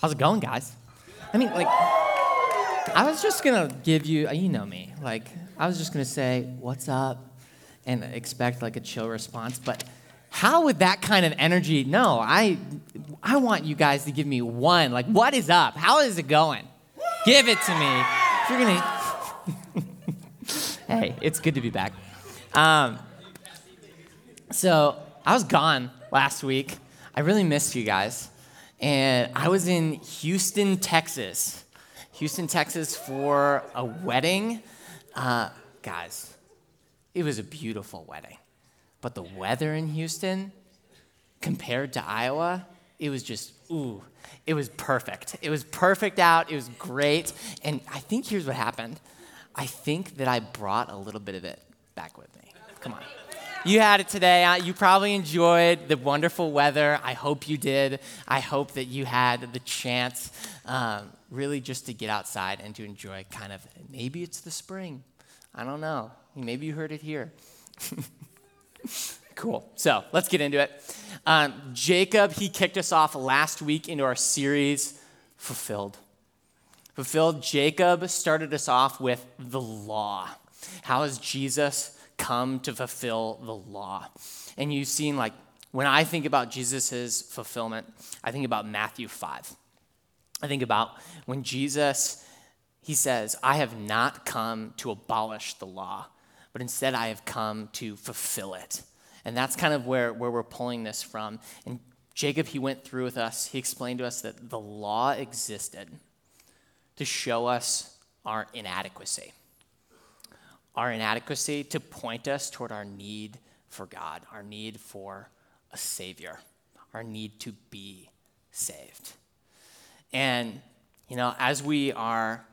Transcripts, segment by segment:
How's it going, guys? I mean, like, I was just gonna give you, you know me, like, I was just gonna say, what's up? And expect like a chill response, but how would that kind of energy, no, I, I want you guys to give me one, like, what is up? How is it going? Give it to me. If you're gonna, hey, it's good to be back. Um, so I was gone last week. I really missed you guys and I was in Houston, Texas. Houston, Texas for a wedding. Uh, guys, it was a beautiful wedding. But the weather in Houston, compared to Iowa, it was just, ooh, it was perfect. It was perfect out. It was great. And I think here's what happened I think that I brought a little bit of it back with me. Come on. You had it today. You probably enjoyed the wonderful weather. I hope you did. I hope that you had the chance um, really just to get outside and to enjoy kind of maybe it's the spring. I don't know. Maybe you heard it here. cool. So let's get into it. Um, Jacob, he kicked us off last week into our series, Fulfilled. Fulfilled, Jacob started us off with the law. How is Jesus come to fulfill the law. And you've seen, like, when I think about Jesus' fulfillment, I think about Matthew 5. I think about when Jesus, he says, I have not come to abolish the law, but instead I have come to fulfill it. And that's kind of where, where we're pulling this from. And Jacob, he went through with us, he explained to us that the law existed to show us our inadequacy our inadequacy to point us toward our need for God, our need for a Savior, our need to be saved. And, you know, as we are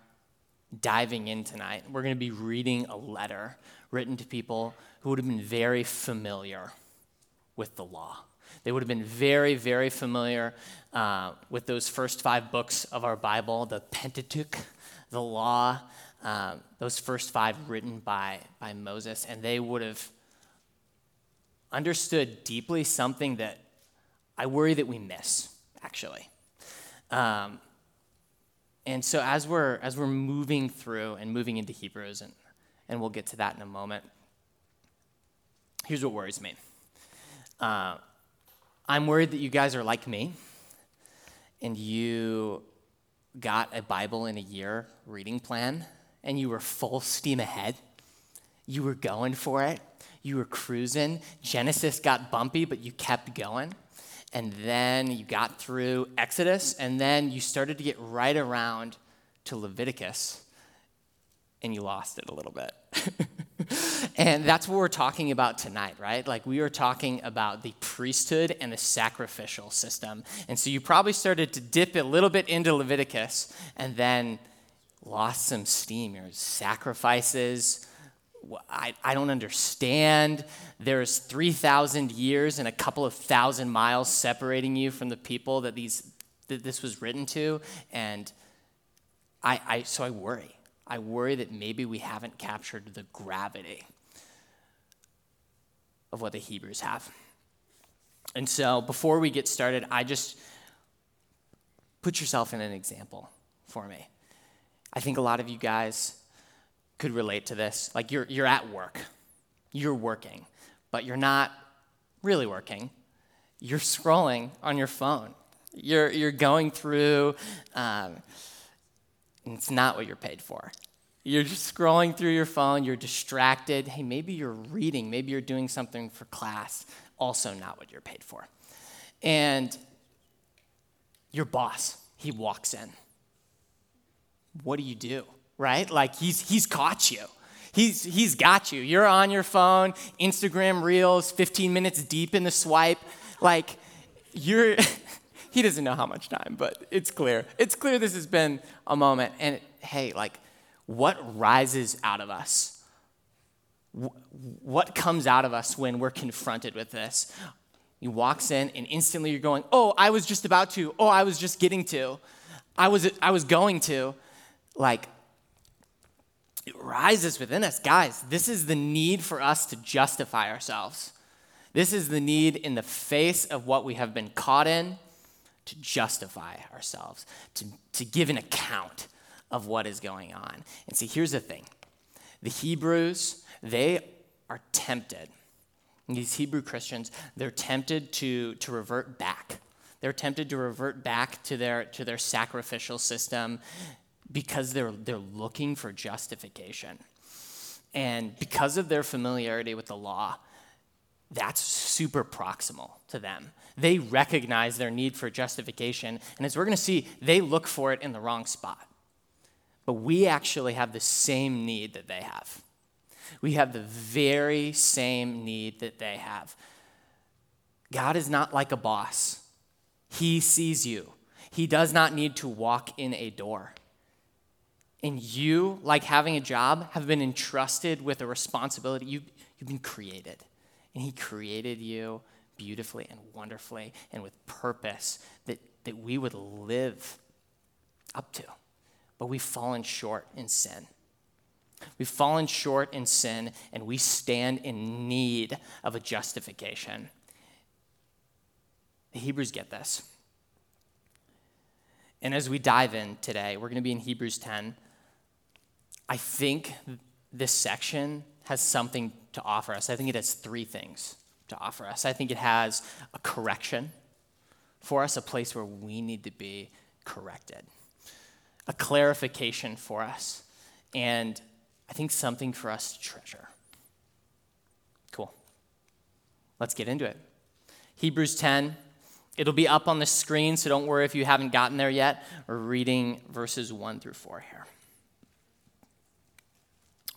diving in tonight, we're going to be reading a letter written to people who would have been very familiar with the law. They would have been very, very familiar uh, with those first five books of our Bible the Pentateuch, the law, um, those first five written by, by Moses, and they would have understood deeply something that I worry that we miss, actually. Um, and so as we're, as we're moving through and moving into Hebrews, and, and we'll get to that in a moment, here's what worries me. Uh, I'm worried that you guys are like me, and you got a Bible in a year reading plan and you were full steam ahead. You were going for it. You were cruising. Genesis got bumpy, but you kept going. And then you got through Exodus, and then you started to get right around to Leviticus, and you lost it a little bit. and that's what we're talking about tonight, right? Like we are talking about the priesthood and the sacrificial system. And so you probably started to dip a little bit into Leviticus, and then lost some steam. Your sacrifices, I, I don't understand. There's 3,000 years and a couple of thousand miles separating you from the people that, these, that this was written to. And I, I, so I worry. I worry that maybe we haven't captured the gravity of what the Hebrews have. And so before we get started, I just put yourself in an example for me. I think a lot of you guys could relate to this. Like you're, you're at work, you're working, but you're not really working. You're scrolling on your phone. You're, you're going through, um, and it's not what you're paid for. You're just scrolling through your phone, you're distracted. Hey, maybe you're reading, maybe you're doing something for class, also not what you're paid for. And your boss, he walks in what do you do? Right? Like he's he's caught you. He's he's got you. You're on your phone, Instagram Reels, 15 minutes deep in the swipe. Like you're he doesn't know how much time, but it's clear. It's clear this has been a moment. And hey, like what rises out of us? What comes out of us when we're confronted with this? He walks in and instantly you're going, "Oh, I was just about to. Oh, I was just getting to. I was I was going to." Like it rises within us. Guys, this is the need for us to justify ourselves. This is the need in the face of what we have been caught in to justify ourselves, to, to give an account of what is going on. And see, here's the thing the Hebrews, they are tempted. These Hebrew Christians, they're tempted to, to revert back. They're tempted to revert back to their, to their sacrificial system because they're, they're looking for justification. And because of their familiarity with the law, that's super proximal to them. They recognize their need for justification. And as we're going to see, they look for it in the wrong spot. But we actually have the same need that they have. We have the very same need that they have. God is not like a boss, He sees you. He does not need to walk in a door. And you, like having a job, have been entrusted with a responsibility. You, you've been created. And He created you beautifully and wonderfully and with purpose that, that we would live up to. But we've fallen short in sin. We've fallen short in sin and we stand in need of a justification. The Hebrews get this. And as we dive in today, we're going to be in Hebrews 10. I think this section has something to offer us. I think it has three things to offer us. I think it has a correction for us, a place where we need to be corrected, a clarification for us, and I think something for us to treasure. Cool. Let's get into it. Hebrews 10. It'll be up on the screen, so don't worry if you haven't gotten there yet. We're reading verses 1 through 4 here.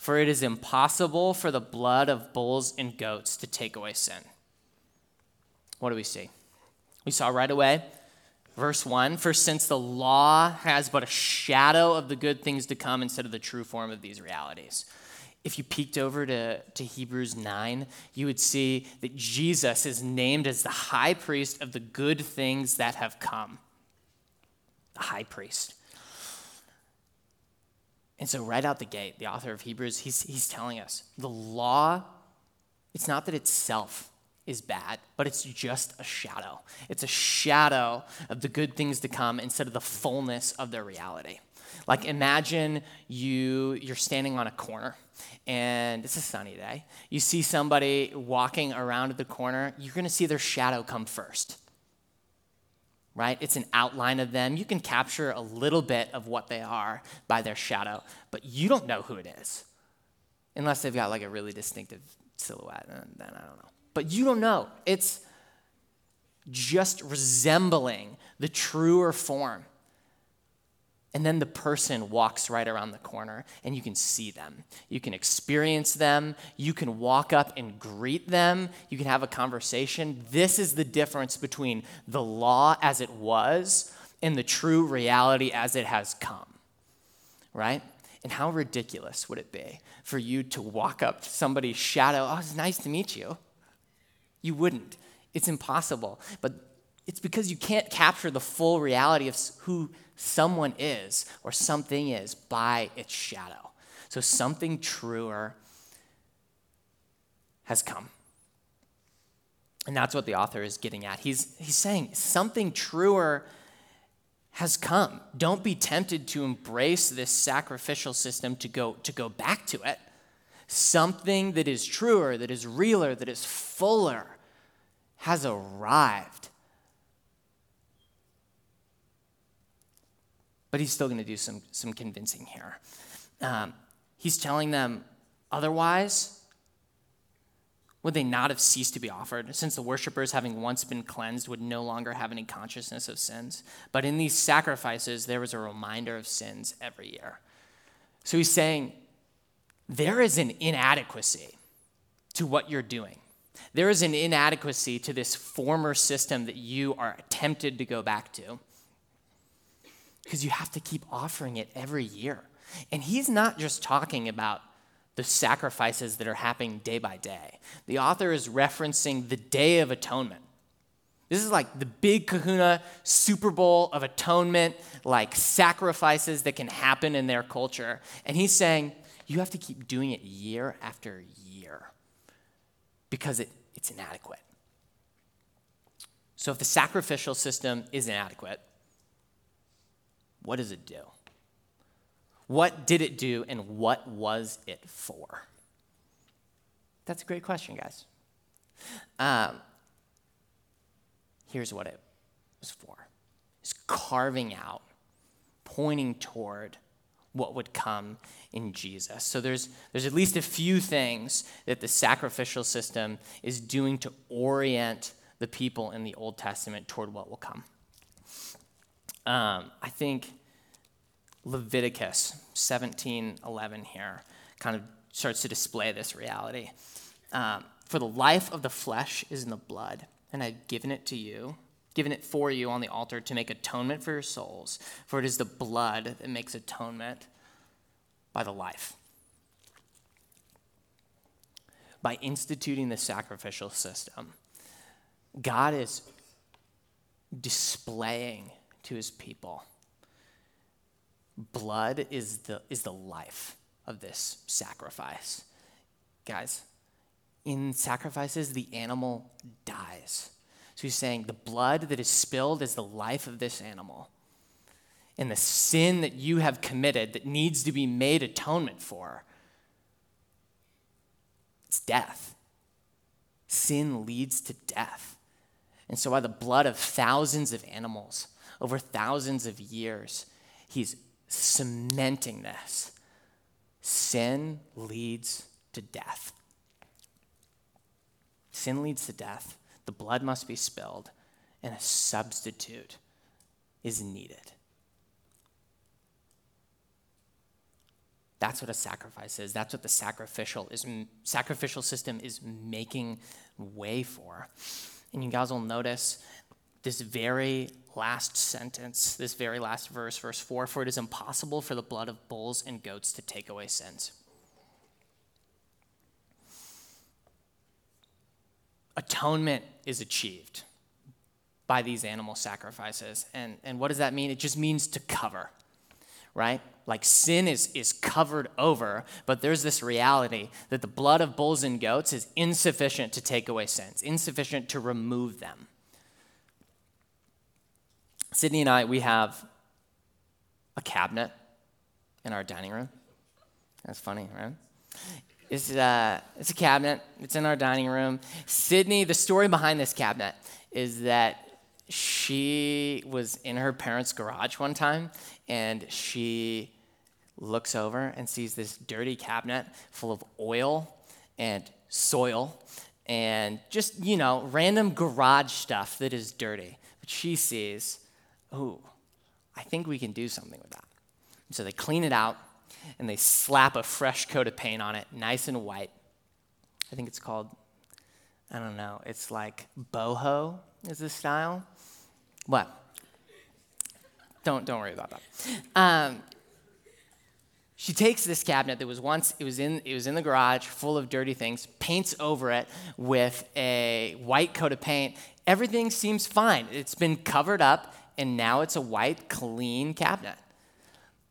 for it is impossible for the blood of bulls and goats to take away sin. What do we see? We saw right away, verse 1 For since the law has but a shadow of the good things to come instead of the true form of these realities if you peeked over to, to Hebrews 9, you would see that Jesus is named as the high priest of the good things that have come. The high priest. And so, right out the gate, the author of Hebrews, he's, he's telling us the law, it's not that itself is bad, but it's just a shadow. It's a shadow of the good things to come instead of the fullness of their reality. Like imagine you you're standing on a corner and it's a sunny day. You see somebody walking around the corner, you're going to see their shadow come first. Right? It's an outline of them. You can capture a little bit of what they are by their shadow, but you don't know who it is. Unless they've got like a really distinctive silhouette, and then I don't know. But you don't know. It's just resembling the truer form. And then the person walks right around the corner and you can see them. You can experience them. You can walk up and greet them. You can have a conversation. This is the difference between the law as it was and the true reality as it has come. Right? And how ridiculous would it be for you to walk up to somebody's shadow? Oh, it's nice to meet you. You wouldn't. It's impossible. But it's because you can't capture the full reality of who someone is or something is by its shadow. So something truer has come. And that's what the author is getting at. He's, he's saying something truer has come. Don't be tempted to embrace this sacrificial system to go, to go back to it. Something that is truer, that is realer, that is fuller has arrived. But he's still going to do some, some convincing here. Um, he's telling them, otherwise, would they not have ceased to be offered, since the worshippers, having once been cleansed, would no longer have any consciousness of sins? But in these sacrifices, there was a reminder of sins every year. So he's saying, there is an inadequacy to what you're doing. There is an inadequacy to this former system that you are tempted to go back to because you have to keep offering it every year. And he's not just talking about the sacrifices that are happening day by day. The author is referencing the Day of Atonement. This is like the big kahuna Super Bowl of atonement, like sacrifices that can happen in their culture. And he's saying, you have to keep doing it year after year because it, it's inadequate. So if the sacrificial system is inadequate, what does it do? What did it do and what was it for? That's a great question, guys. Um, here's what it was for it's carving out, pointing toward what would come in Jesus. So there's, there's at least a few things that the sacrificial system is doing to orient the people in the Old Testament toward what will come. Um, I think Leviticus 17:11 here kind of starts to display this reality. Um, for the life of the flesh is in the blood, and I've given it to you, given it for you on the altar to make atonement for your souls. For it is the blood that makes atonement by the life. By instituting the sacrificial system, God is displaying to his people blood is the, is the life of this sacrifice. Guys, in sacrifices, the animal dies. So he's saying the blood that is spilled is the life of this animal. And the sin that you have committed that needs to be made atonement for, it's death. Sin leads to death. And so, by the blood of thousands of animals over thousands of years, he's cementing this. Sin leads to death. Sin leads to death. The blood must be spilled, and a substitute is needed. That's what a sacrifice is. That's what the sacrificial is sacrificial system is making way for. And you guys will notice this very last sentence, this very last verse, verse 4 For it is impossible for the blood of bulls and goats to take away sins. Atonement is achieved by these animal sacrifices. And, and what does that mean? It just means to cover, right? Like sin is, is covered over, but there's this reality that the blood of bulls and goats is insufficient to take away sins, insufficient to remove them. Sydney and I, we have a cabinet in our dining room. That's funny, right? It's, uh, it's a cabinet. It's in our dining room. Sydney, the story behind this cabinet is that she was in her parents' garage one time and she looks over and sees this dirty cabinet full of oil and soil and just, you know, random garage stuff that is dirty. But she sees oh, I think we can do something with that. And so they clean it out and they slap a fresh coat of paint on it, nice and white. I think it's called, I don't know, it's like boho is the style. What? Don't, don't worry about that. Um, she takes this cabinet that was once it was in it was in the garage full of dirty things paints over it with a white coat of paint everything seems fine it's been covered up and now it's a white, clean cabinet.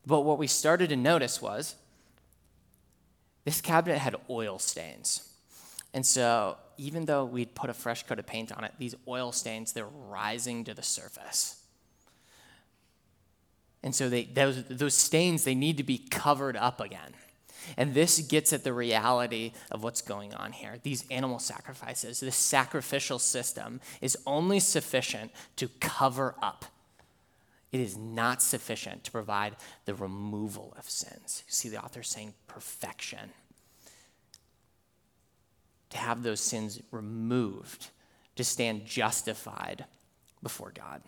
But what we started to notice was this cabinet had oil stains. And so, even though we'd put a fresh coat of paint on it, these oil stains, they're rising to the surface. And so, they, those, those stains, they need to be covered up again. And this gets at the reality of what's going on here. These animal sacrifices, this sacrificial system is only sufficient to cover up it is not sufficient to provide the removal of sins. You see the author saying perfection. To have those sins removed, to stand justified before God.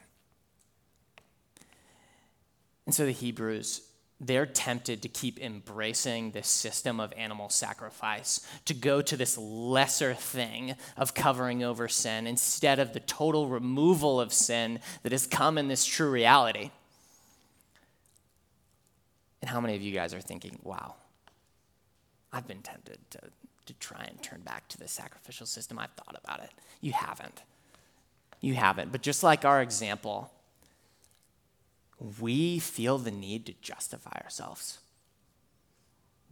And so the Hebrews they're tempted to keep embracing this system of animal sacrifice, to go to this lesser thing of covering over sin instead of the total removal of sin that has come in this true reality. And how many of you guys are thinking, wow, I've been tempted to, to try and turn back to the sacrificial system? I've thought about it. You haven't. You haven't. But just like our example, we feel the need to justify ourselves.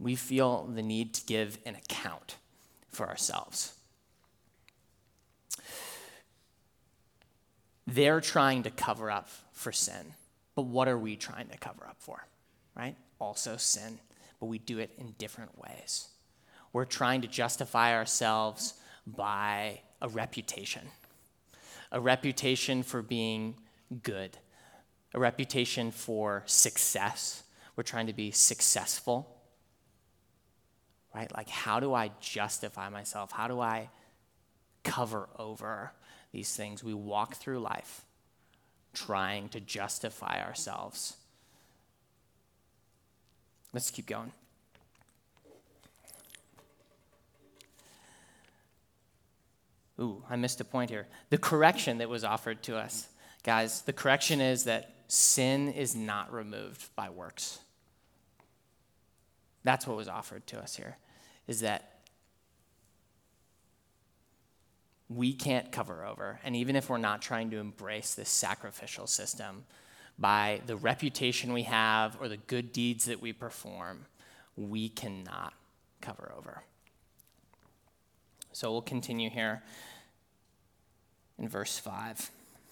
We feel the need to give an account for ourselves. They're trying to cover up for sin, but what are we trying to cover up for? Right? Also sin, but we do it in different ways. We're trying to justify ourselves by a reputation, a reputation for being good, a reputation for success. We're trying to be successful. Right? Like, how do I justify myself? How do I cover over these things? We walk through life trying to justify ourselves. Let's keep going. Ooh, I missed a point here. The correction that was offered to us, guys, the correction is that sin is not removed by works. That's what was offered to us here, is that we can't cover over. And even if we're not trying to embrace this sacrificial system, by the reputation we have or the good deeds that we perform, we cannot cover over. So we'll continue here in verse 5.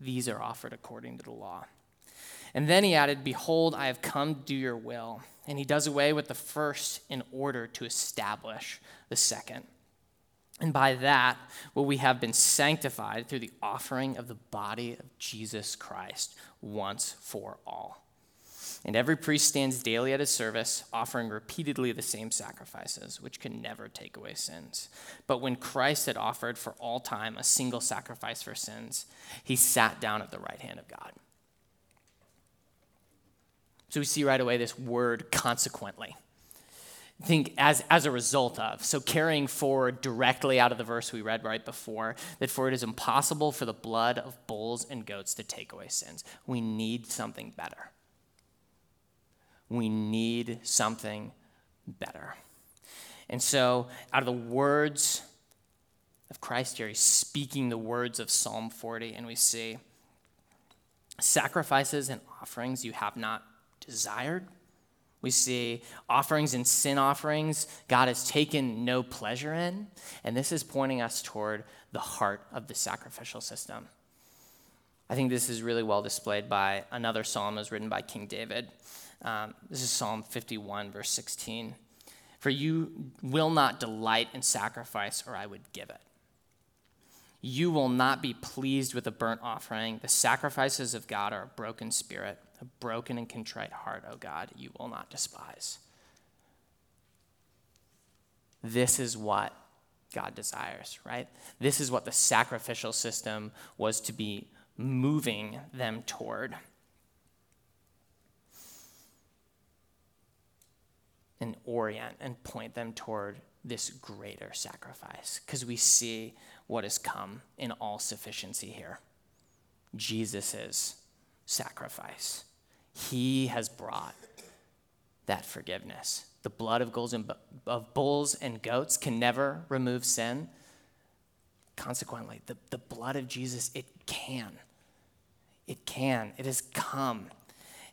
these are offered according to the law. And then he added, Behold, I have come to do your will. And he does away with the first in order to establish the second. And by that, will we have been sanctified through the offering of the body of Jesus Christ once for all. And every priest stands daily at his service, offering repeatedly the same sacrifices, which can never take away sins. But when Christ had offered for all time a single sacrifice for sins, he sat down at the right hand of God. So we see right away this word consequently. think as, as a result of. So carrying forward directly out of the verse we read right before, that for it is impossible for the blood of bulls and goats to take away sins. We need something better. We need something better. And so, out of the words of Christ here, he's speaking the words of Psalm 40, and we see sacrifices and offerings you have not desired. We see offerings and sin offerings God has taken no pleasure in, and this is pointing us toward the heart of the sacrificial system. I think this is really well displayed by another psalm that was written by King David. Um, this is Psalm 51, verse 16. For you will not delight in sacrifice, or I would give it. You will not be pleased with a burnt offering. The sacrifices of God are a broken spirit a broken and contrite heart, O God, you will not despise. This is what God desires, right? This is what the sacrificial system was to be moving them toward. And orient and point them toward this greater sacrifice because we see what has come in all sufficiency here Jesus' sacrifice. He has brought that forgiveness. The blood of, and, of bulls and goats can never remove sin. Consequently, the, the blood of Jesus, it can. It can. It has come.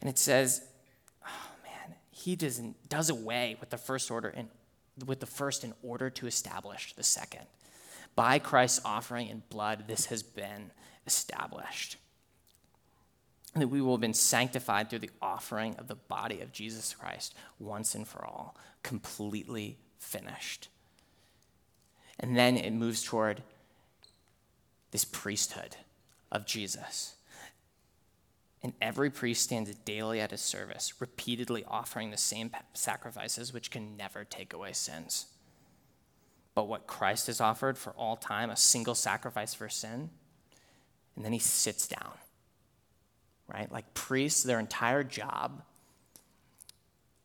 And it says, oh man, he doesn't, does away with the first order and with the first in order to establish the second. By Christ's offering and blood, this has been established that we will have been sanctified through the offering of the body of Jesus Christ once and for all, completely finished. And then it moves toward this priesthood of Jesus. And every priest stands daily at his service, repeatedly offering the same sacrifices which can never take away sins. But what Christ has offered for all time, a single sacrifice for sin, and then he sits down. Right? Like priests, their entire job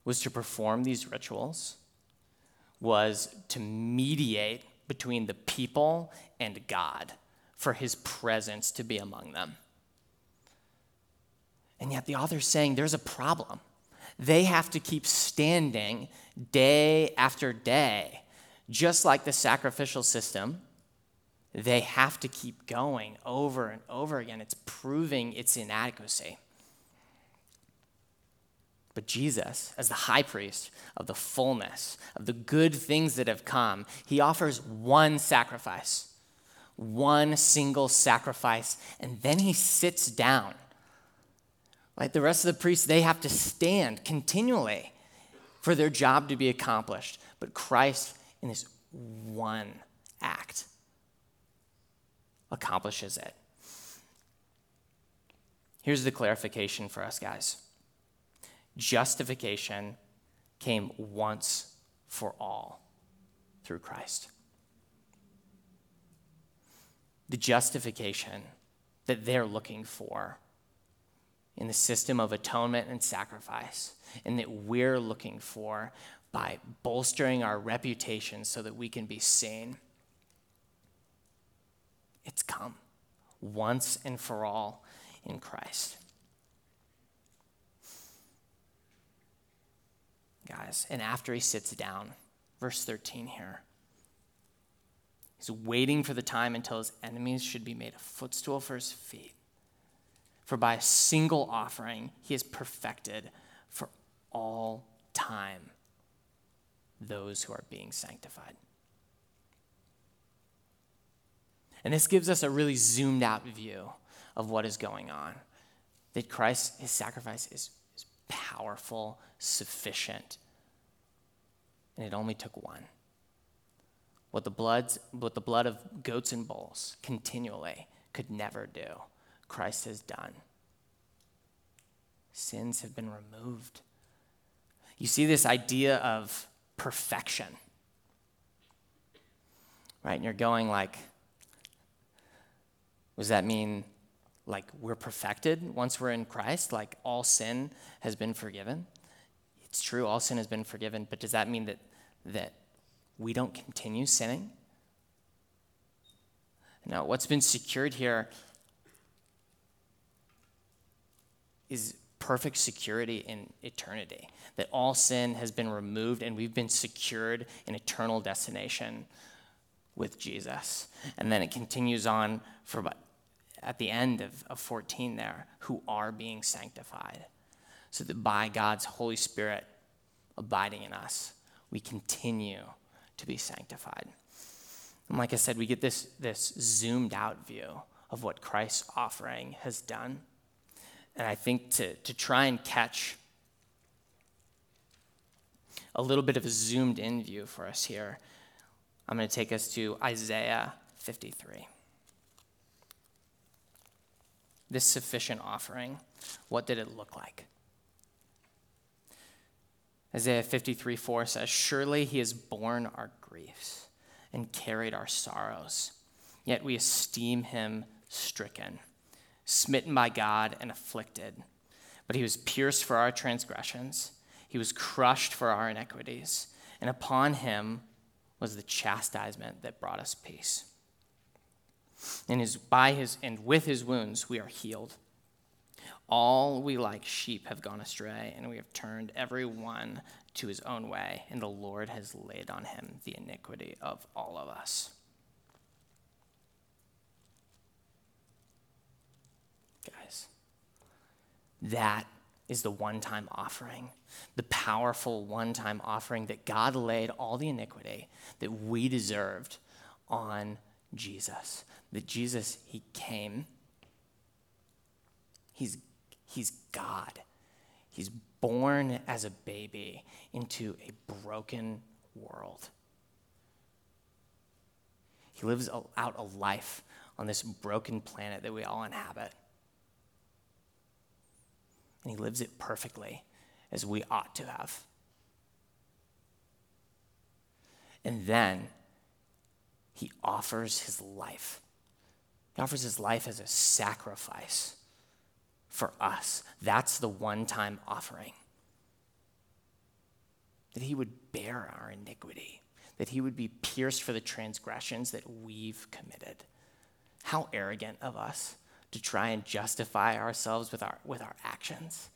was to perform these rituals, was to mediate between the people and God for his presence to be among them. And yet the author's saying there's a problem. They have to keep standing day after day, just like the sacrificial system. They have to keep going over and over again. It's proving its inadequacy. But Jesus, as the high priest of the fullness of the good things that have come, he offers one sacrifice, one single sacrifice, and then he sits down like the rest of the priests, they have to stand continually for their job to be accomplished. But Christ, in this one act, accomplishes it. Here's the clarification for us, guys justification came once for all through Christ. The justification that they're looking for in the system of atonement and sacrifice, and that we're looking for by bolstering our reputation so that we can be seen. It's come once and for all in Christ. Guys, and after he sits down, verse 13 here, he's waiting for the time until his enemies should be made a footstool for his feet. For by a single offering, he has perfected for all time those who are being sanctified. And this gives us a really zoomed out view of what is going on. That Christ, his sacrifice is, is powerful, sufficient, and it only took one. What the, bloods, what the blood of goats and bulls continually could never do. Christ has done. Sins have been removed. You see this idea of perfection, right? And you're going like, does that mean like we're perfected once we're in Christ? Like all sin has been forgiven? It's true, all sin has been forgiven, but does that mean that, that we don't continue sinning? No, what's been secured here is perfect security in eternity. That all sin has been removed and we've been secured in eternal destination with Jesus. And then it continues on for at the end of, of 14 there, who are being sanctified. So that by God's Holy Spirit abiding in us, we continue to be sanctified. And like I said, we get this, this zoomed out view of what Christ's offering has done. And I think to, to try and catch a little bit of a zoomed in view for us here, I'm going to take us to Isaiah 53. This sufficient offering, what did it look like? Isaiah 53 4 says, Surely he has borne our griefs and carried our sorrows, yet we esteem him stricken smitten by God and afflicted. But he was pierced for our transgressions, he was crushed for our iniquities, and upon him was the chastisement that brought us peace. And his, by his, and with his wounds we are healed. All we like sheep have gone astray, and we have turned every one to his own way, and the Lord has laid on him the iniquity of all of us. That is the one time offering, the powerful one time offering that God laid all the iniquity that we deserved on Jesus. That Jesus, He came. He's, he's God. He's born as a baby into a broken world. He lives out a life on this broken planet that we all inhabit. And he lives it perfectly as we ought to have. And then he offers his life. He offers his life as a sacrifice for us. That's the one time offering. That he would bear our iniquity, that he would be pierced for the transgressions that we've committed. How arrogant of us to try and justify ourselves with our, with our actions.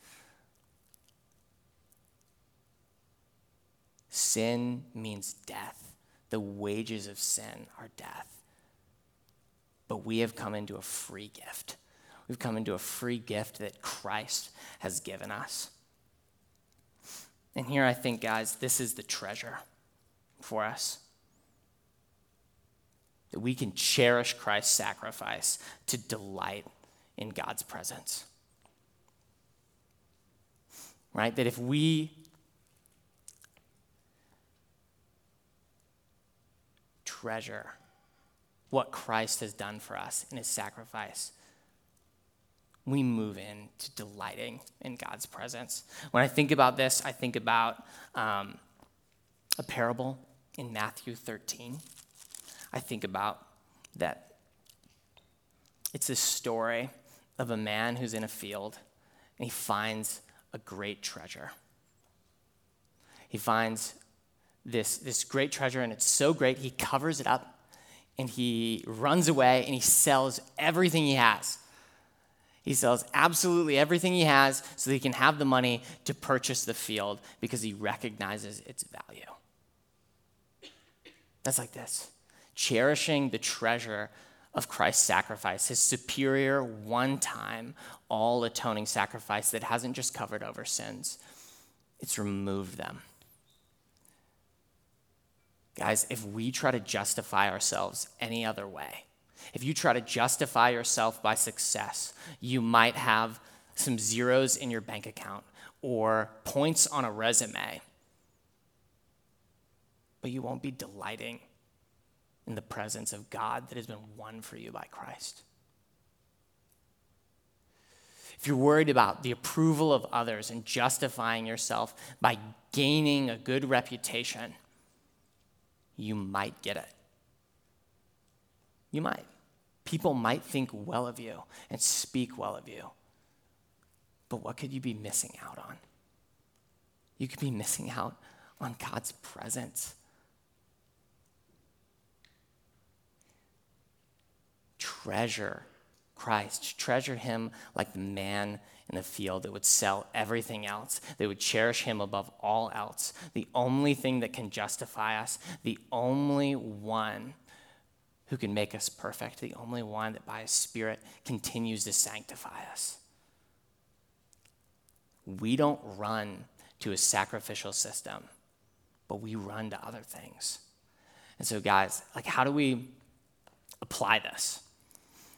Sin means death. The wages of sin are death. But we have come into a free gift. We've come into a free gift that Christ has given us. And here I think, guys, this is the treasure for us. That we can cherish Christ's sacrifice to delight in God's presence. Right? That if we treasure what Christ has done for us in his sacrifice, we move into delighting in God's presence. When I think about this, I think about um, a parable in Matthew 13. I think about that it's this story of a man who's in a field and he finds a great treasure. He finds this, this great treasure, and it's so great, he covers it up and he runs away and he sells everything he has. He sells absolutely everything he has so that he can have the money to purchase the field because he recognizes its value. That's like this cherishing the treasure of Christ's sacrifice, his superior, one time, all atoning sacrifice that hasn't just covered over sins, it's removed them. Guys, if we try to justify ourselves any other way, if you try to justify yourself by success, you might have some zeros in your bank account or points on a resume, but you won't be delighting in the presence of God that has been won for you by Christ. If you're worried about the approval of others and justifying yourself by gaining a good reputation, you might get it. You might. People might think well of you and speak well of you. But what could you be missing out on? You could be missing out on God's presence. Treasure Christ, treasure him like the man in the field that would sell everything else. They would cherish him above all else. The only thing that can justify us, the only one who can make us perfect, the only one that by his Spirit continues to sanctify us. We don't run to a sacrificial system, but we run to other things. And so, guys, like, how do we apply this?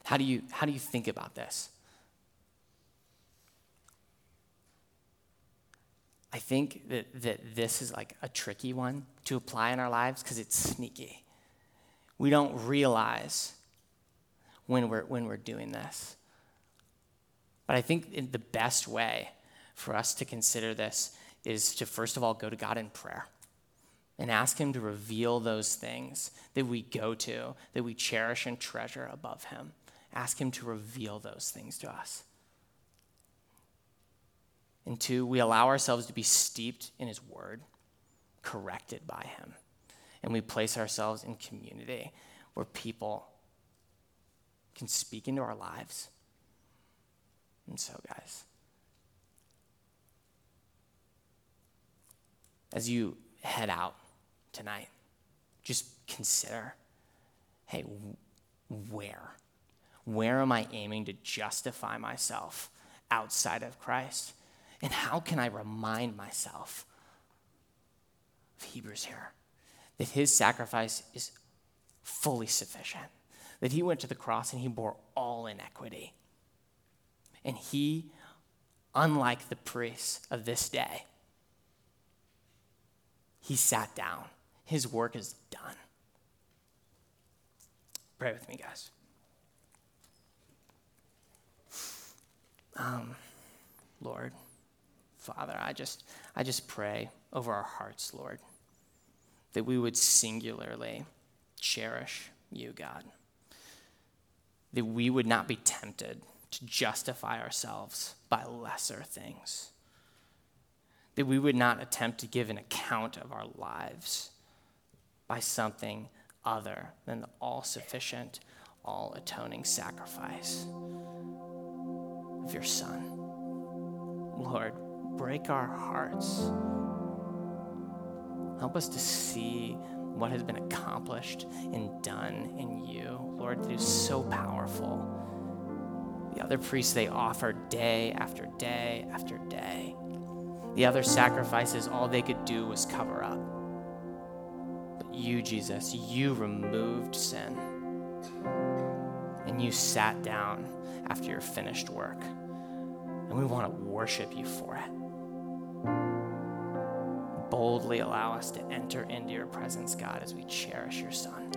How do you, how do you think about this? I think that, that this is like a tricky one to apply in our lives because it's sneaky. We don't realize when we're, when we're doing this. But I think the best way for us to consider this is to first of all go to God in prayer and ask Him to reveal those things that we go to, that we cherish and treasure above Him. Ask Him to reveal those things to us. And two, we allow ourselves to be steeped in His Word, corrected by Him. And we place ourselves in community where people can speak into our lives. And so, guys, as you head out tonight, just consider hey, where? Where am I aiming to justify myself outside of Christ? And how can I remind myself of Hebrews here that his sacrifice is fully sufficient, that he went to the cross and he bore all iniquity. And he, unlike the priests of this day, he sat down. His work is done. Pray with me, guys. Um, Lord. Father, I just, I just pray over our hearts, Lord, that we would singularly cherish you, God. That we would not be tempted to justify ourselves by lesser things. That we would not attempt to give an account of our lives by something other than the all sufficient, all atoning sacrifice of your Son. Lord, break our hearts. Help us to see what has been accomplished and done in you, Lord, that is so powerful. The other priests, they offered day after day after day. The other sacrifices, all they could do was cover up. But you, Jesus, you removed sin. You sat down after your finished work. And we want to worship you for it. Boldly allow us to enter into your presence, God, as we cherish your Son.